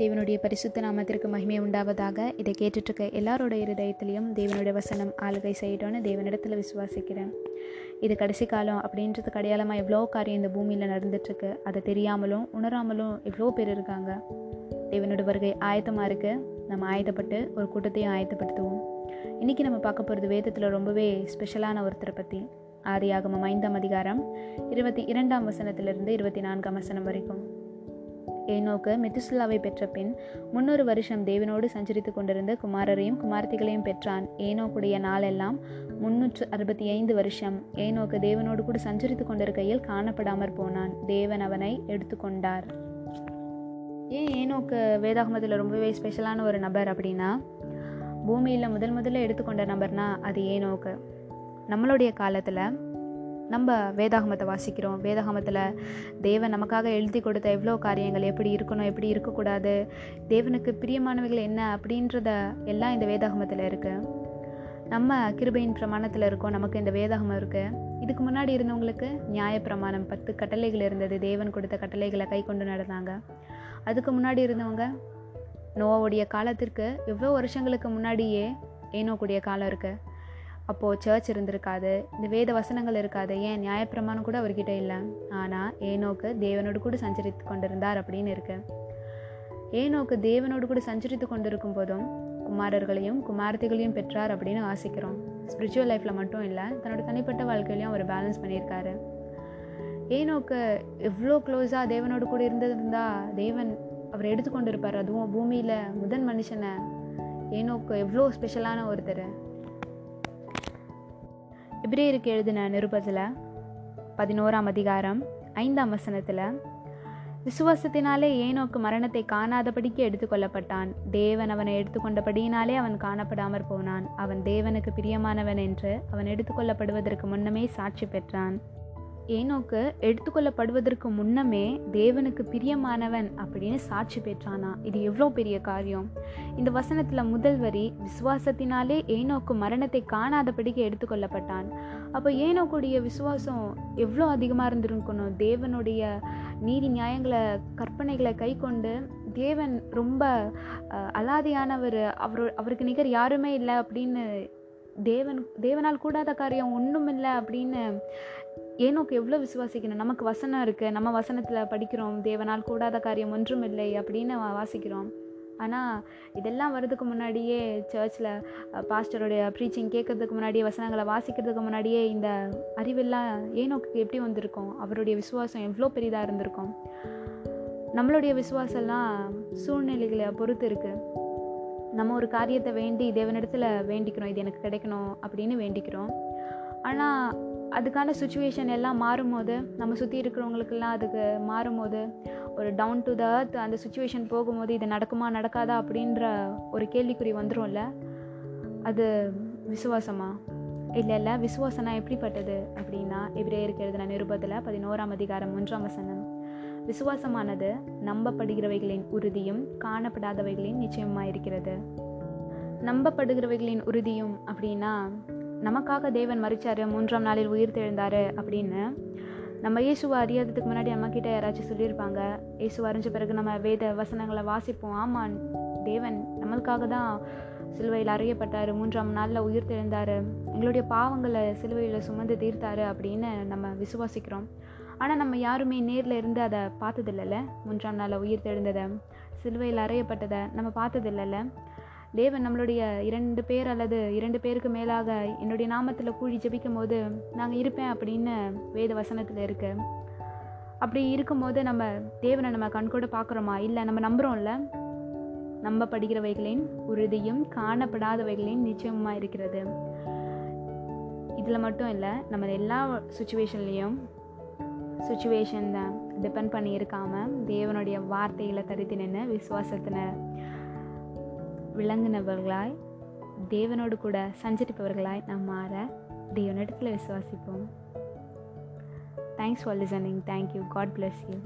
தேவனுடைய பரிசுத்த நாமத்திற்கு மகிமை உண்டாவதாக. இதை கேட்டுட்ருக்க எல்லாரோட இருதயத்திலையும் தேவனுடைய வசனம் ஆளுகை செய்யட்டோன்னு தேவனிடத்தில் விசுவாசிக்கிறேன். இது கடைசி காலம் அப்படின்றது அடையாளமாக எவ்வளோ காரியம் இந்த பூமியில் நடந்துட்டுருக்கு அதை தெரியாமலும் உணராமலும் எவ்வளோ பேர் இருக்காங்க. தேவனோட வருகை ஆயத்தமாக இருக்குது நம்ம ஆயத்தப்பட்டு ஒரு கூட்டத்தையும் ஆயத்தப்படுத்துவோம். இன்றைக்கி நம்ம பார்க்க போகிறது வேதத்தில் ரொம்பவே ஸ்பெஷலான ஒருத்தரை பற்றி ஆதியாகமம் ஐந்தாம் அதிகாரம் இருபத்தி இரண்டாம் வசனத்திலிருந்து இருபத்தி நான்காம் வசனம் வரைக்கும். ஏனோக்கு மெத்துசுல்லாவை பெற்ற பின் முன்னொரு வருஷம் தேவனோடு சஞ்சரித்து கொண்டிருந்த குமாரரையும் குமார்த்திகளையும் பெற்றான். ஏனோக்குடைய நாளெல்லாம் முன்னூற்று அறுபத்தி ஐந்து வருஷம். ஏனோக்கு தேவனோடு கூட சஞ்சரித்து கொண்டிருக்கையில் காணப்படாமற் போனான். தேவன் அவனை எடுத்துக்கொண்டார் ஏன் ஏனோக்கு வேதாகமத்தில் ரொம்பவே ஸ்பெஷலான ஒரு நபர் அப்படின்னா பூமியில் முதல் முதல்ல எடுத்துக்கொண்ட நபர்னா அது ஏனோக்கு. நம்மளுடைய காலத்தில் நம்ம வேதாகமத்தை வாசிக்கிறோம். வேதாகமத்தில் தேவன் நமக்காக எழுதி கொடுத்த எவ்வளோ காரியங்கள் எப்படி இருக்கணும் எப்படி இருக்கக்கூடாது தேவனுக்கு பிரியமானவைகள் என்ன அப்படின்றத எல்லாம் இந்த வேதாகமத்தில் இருக்குது நம்ம கிருபையின் பிரமாணத்தில் இருக்கோம். நமக்கு இந்த வேதாகமம் இருக்குது இதுக்கு முன்னாடி இருந்தவங்களுக்கு நியாய பிரமாணம் பத்து கட்டளைகள் இருந்தது. தேவன் கொடுத்த கட்டளைகளை கை கொண்டு நடந்தாங்க. அதுக்கு முன்னாடி இருந்தவங்க நோவோடைய காலத்திற்கு எவ்வளோ வருஷங்களுக்கு முன்னாடியே ஏனோக்கூடிய காலம் இருக்குது அப்போது சர்ச் இருந்திருக்காது. இந்த வேத வசனங்கள் இருக்காது. ஏன்? நியாயப்பிரமாணம் கூட அவர்கிட்ட இல்லை. ஆனால் ஏனோக்கு தேவனோடு கூட சஞ்சரித்து கொண்டிருந்தார் அப்படின்னு இருக்கு. ஏனோக்கு தேவனோடு கூட சஞ்சரித்து கொண்டிருக்கும் போதும் குமாரர்களையும் குமாரத்திகளையும் பெற்றார் அப்படின்னு வாசிக்கிறோம். ஸ்பிரிச்சுவல் லைஃப்பில் மட்டும் இல்லை தன்னோட தனிப்பட்ட வாழ்க்கையிலையும் அவர் பேலன்ஸ் பண்ணியிருக்காரு. ஏனோக்கு எவ்வளோ க்ளோஸாக தேவனோடு கூட இருந்திருந்தா தேவன் அவர் எடுத்துக்கொண்டு இருப்பார் அதுவும் பூமியில் முதன் மனுஷனை. ஏனோக்கு எவ்வளோ ஸ்பெஷலான ஒருத்தர். எபிரேயருக்கு எழுதின நிருபத்தில் பதினோராம் அதிகாரம் ஐந்தாம் வசனத்தில் விசுவாசத்தினாலே ஏனோக்கு மரணத்தை காணாதபடிக்கு எடுத்துக்கொள்ளப்பட்டான் தேவன் அவனை எடுத்துக்கொண்டபடியினாலே அவன் காணப்படாமற் போனான். அவன் தேவனுக்கு பிரியமானவன் என்று அவன் எடுத்துக்கொள்ளப்படுவதற்கு முன்னமே சாட்சி பெற்றான். ஏனோக்கு எடுத்துக்கொள்ளப்படுவதற்கு முன்னமே தேவனுக்கு பிரியமானவன் அப்படின்னு சாட்சி பெற்றானா? இது எவ்வளோ பெரிய காரியம்? இந்த வசனத்தில் முதல் வரி விசுவாசத்தினாலே ஏனோக்கு மரணத்தை காணாதபடிக்கு எடுத்துக்கொள்ளப்பட்டான். அப்போ ஏனோக்குடைய விசுவாசம் எவ்வளோ அதிகமாக இருந்திருக்கணும்? தேவனுடைய நீதி நியாயங்களை கற்பனைகளை கை கொண்டு தேவன் ரொம்ப அலாதியானவர். அவர் அவருக்கு நிகர் யாருமே இல்லை அப்படின்னு தேவன் தேவனால் கூடாத காரியம் ஒன்றும் இல்லை அப்படின்னு ஏனோக்கு எவ்வளோ விசுவாசிக்கணும்? நமக்கு வசனம் இருக்குது நம்ம வசனத்தில் படிக்கிறோம் தேவனால் கூடாத காரியம் ஒன்றும் இல்லை அப்படின்னு வாசிக்கிறோம். ஆனால் இதெல்லாம் வர்றதுக்கு முன்னாடியே சர்ச்சில் பாஸ்டருடைய ப்ரீச்சிங் கேட்கறதுக்கு முன்னாடியே வசனங்களை வாசிக்கிறதுக்கு முன்னாடியே இந்த அறிவெல்லாம் ஏனோக்கு எப்படி வந்திருக்கும்? அவருடைய விசுவாசம் எவ்வளோ பெரிதாக இருந்திருக்கும்? நம்மளுடைய விசுவாசம்லாம் சூழ்நிலைகளை பொறுத்து இருக்குது நம்ம ஒரு காரியத்தை வேண்டி தேவனிடத்தில் வேண்டிக்கிறோம் இது எனக்கு கிடைக்கணும் அப்படின்னு வேண்டிக்கிறோம். ஆனால் அதுக்கான சுச்சுவேஷன் எல்லாம் மாறும்போது நம்ம சுற்றி இருக்கிறவங்களுக்கெல்லாம் அதுக்கு மாறும்போது ஒரு டவுன் டு த அர்த் அந்த சுச்சுவேஷன் போகும்போது இது நடக்குமா நடக்காதா அப்படின்ற ஒரு கேள்விக்குறி வந்துடும்ல அது விசுவாசமா? இல்லை இல்லை விசுவாசனா எப்படிப்பட்டது அப்படின்னா எபிரேயருக்கு எழுதின நிருபத்தில் பதினோராம் அதிகாரம் மூன்றாம் வசனம். விசுவாசமானது நம்பப்படுகிறவைகளின் உறுதியும் காணப்படாதவைகளின் நிச்சயமாக இருக்கிறது நம்பப்படுகிறவைகளின் உறுதியும் அப்படின்னா நமக்காக தேவன் மறிச்சார் மூன்றாம் நாளில் உயிர் தெழுந்தார் அப்படின்னு நம்ம இயேசுவை அறியாததுக்கு முன்னாடி அம்மாக்கிட்ட யாராச்சும் சொல்லியிருப்பாங்க. இயேசு அறிஞ்ச பிறகு நம்ம வேத வசனங்களை வாசிப்போம். ஆமாம் தேவன் நம்மளுக்காக தான் சிலுவையில் அறையப்பட்டார் மூன்றாம் நாளில் உயிர் தெழுந்தார். எங்களுடைய பாவங்களை சிலுவையில் சுமந்து தீர்த்தார் அப்படின்னு நம்ம விசுவாசிக்கிறோம். ஆனால் நம்ம யாருமே நேரில் இருந்து அதை பார்த்ததில்லல்ல மூன்றாம் நாளில் உயிர் தெழுந்ததை. சிலுவையில் அறையப்பட்டதை நம்ம பார்த்ததில்லல்ல தேவன் நம்மளுடைய இரண்டு பேர் அல்லது இரண்டு பேருக்கு மேலாக என்னுடைய நாமத்தில் கூழி ஜபிக்கும் போது நாங்கள் இருப்பேன் அப்படின்னு வேத வசனத்தில் இருக்கு. அப்படி இருக்கும்போது நம்ம தேவனை நம்ம கண்கூட பார்க்குறோமா? இல்லை நம்ம நம்புகிறோம்ல நம்பப்படுகிறவைகளின் உறுதியும் காணப்படாதவைகளின் நிச்சயமாக இருக்கிறது? இதில் மட்டும் இல்லை நம்ம எல்லா சுச்சுவேஷன்லேயும் சுச்சுவேஷன் தான் டிபெண்ட் பண்ணி இருக்காமல் தேவனுடைய வார்த்தைகளை தரித்து நின்று விசுவாசத்தின விளங்குனவர்களாய் தேவனோடு கூட சஞ்சரிப்பவர்களாய் நாம் மாற தேவனிடத்தில் விசுவாசிப்போம். Thanks for listening thank you God bless you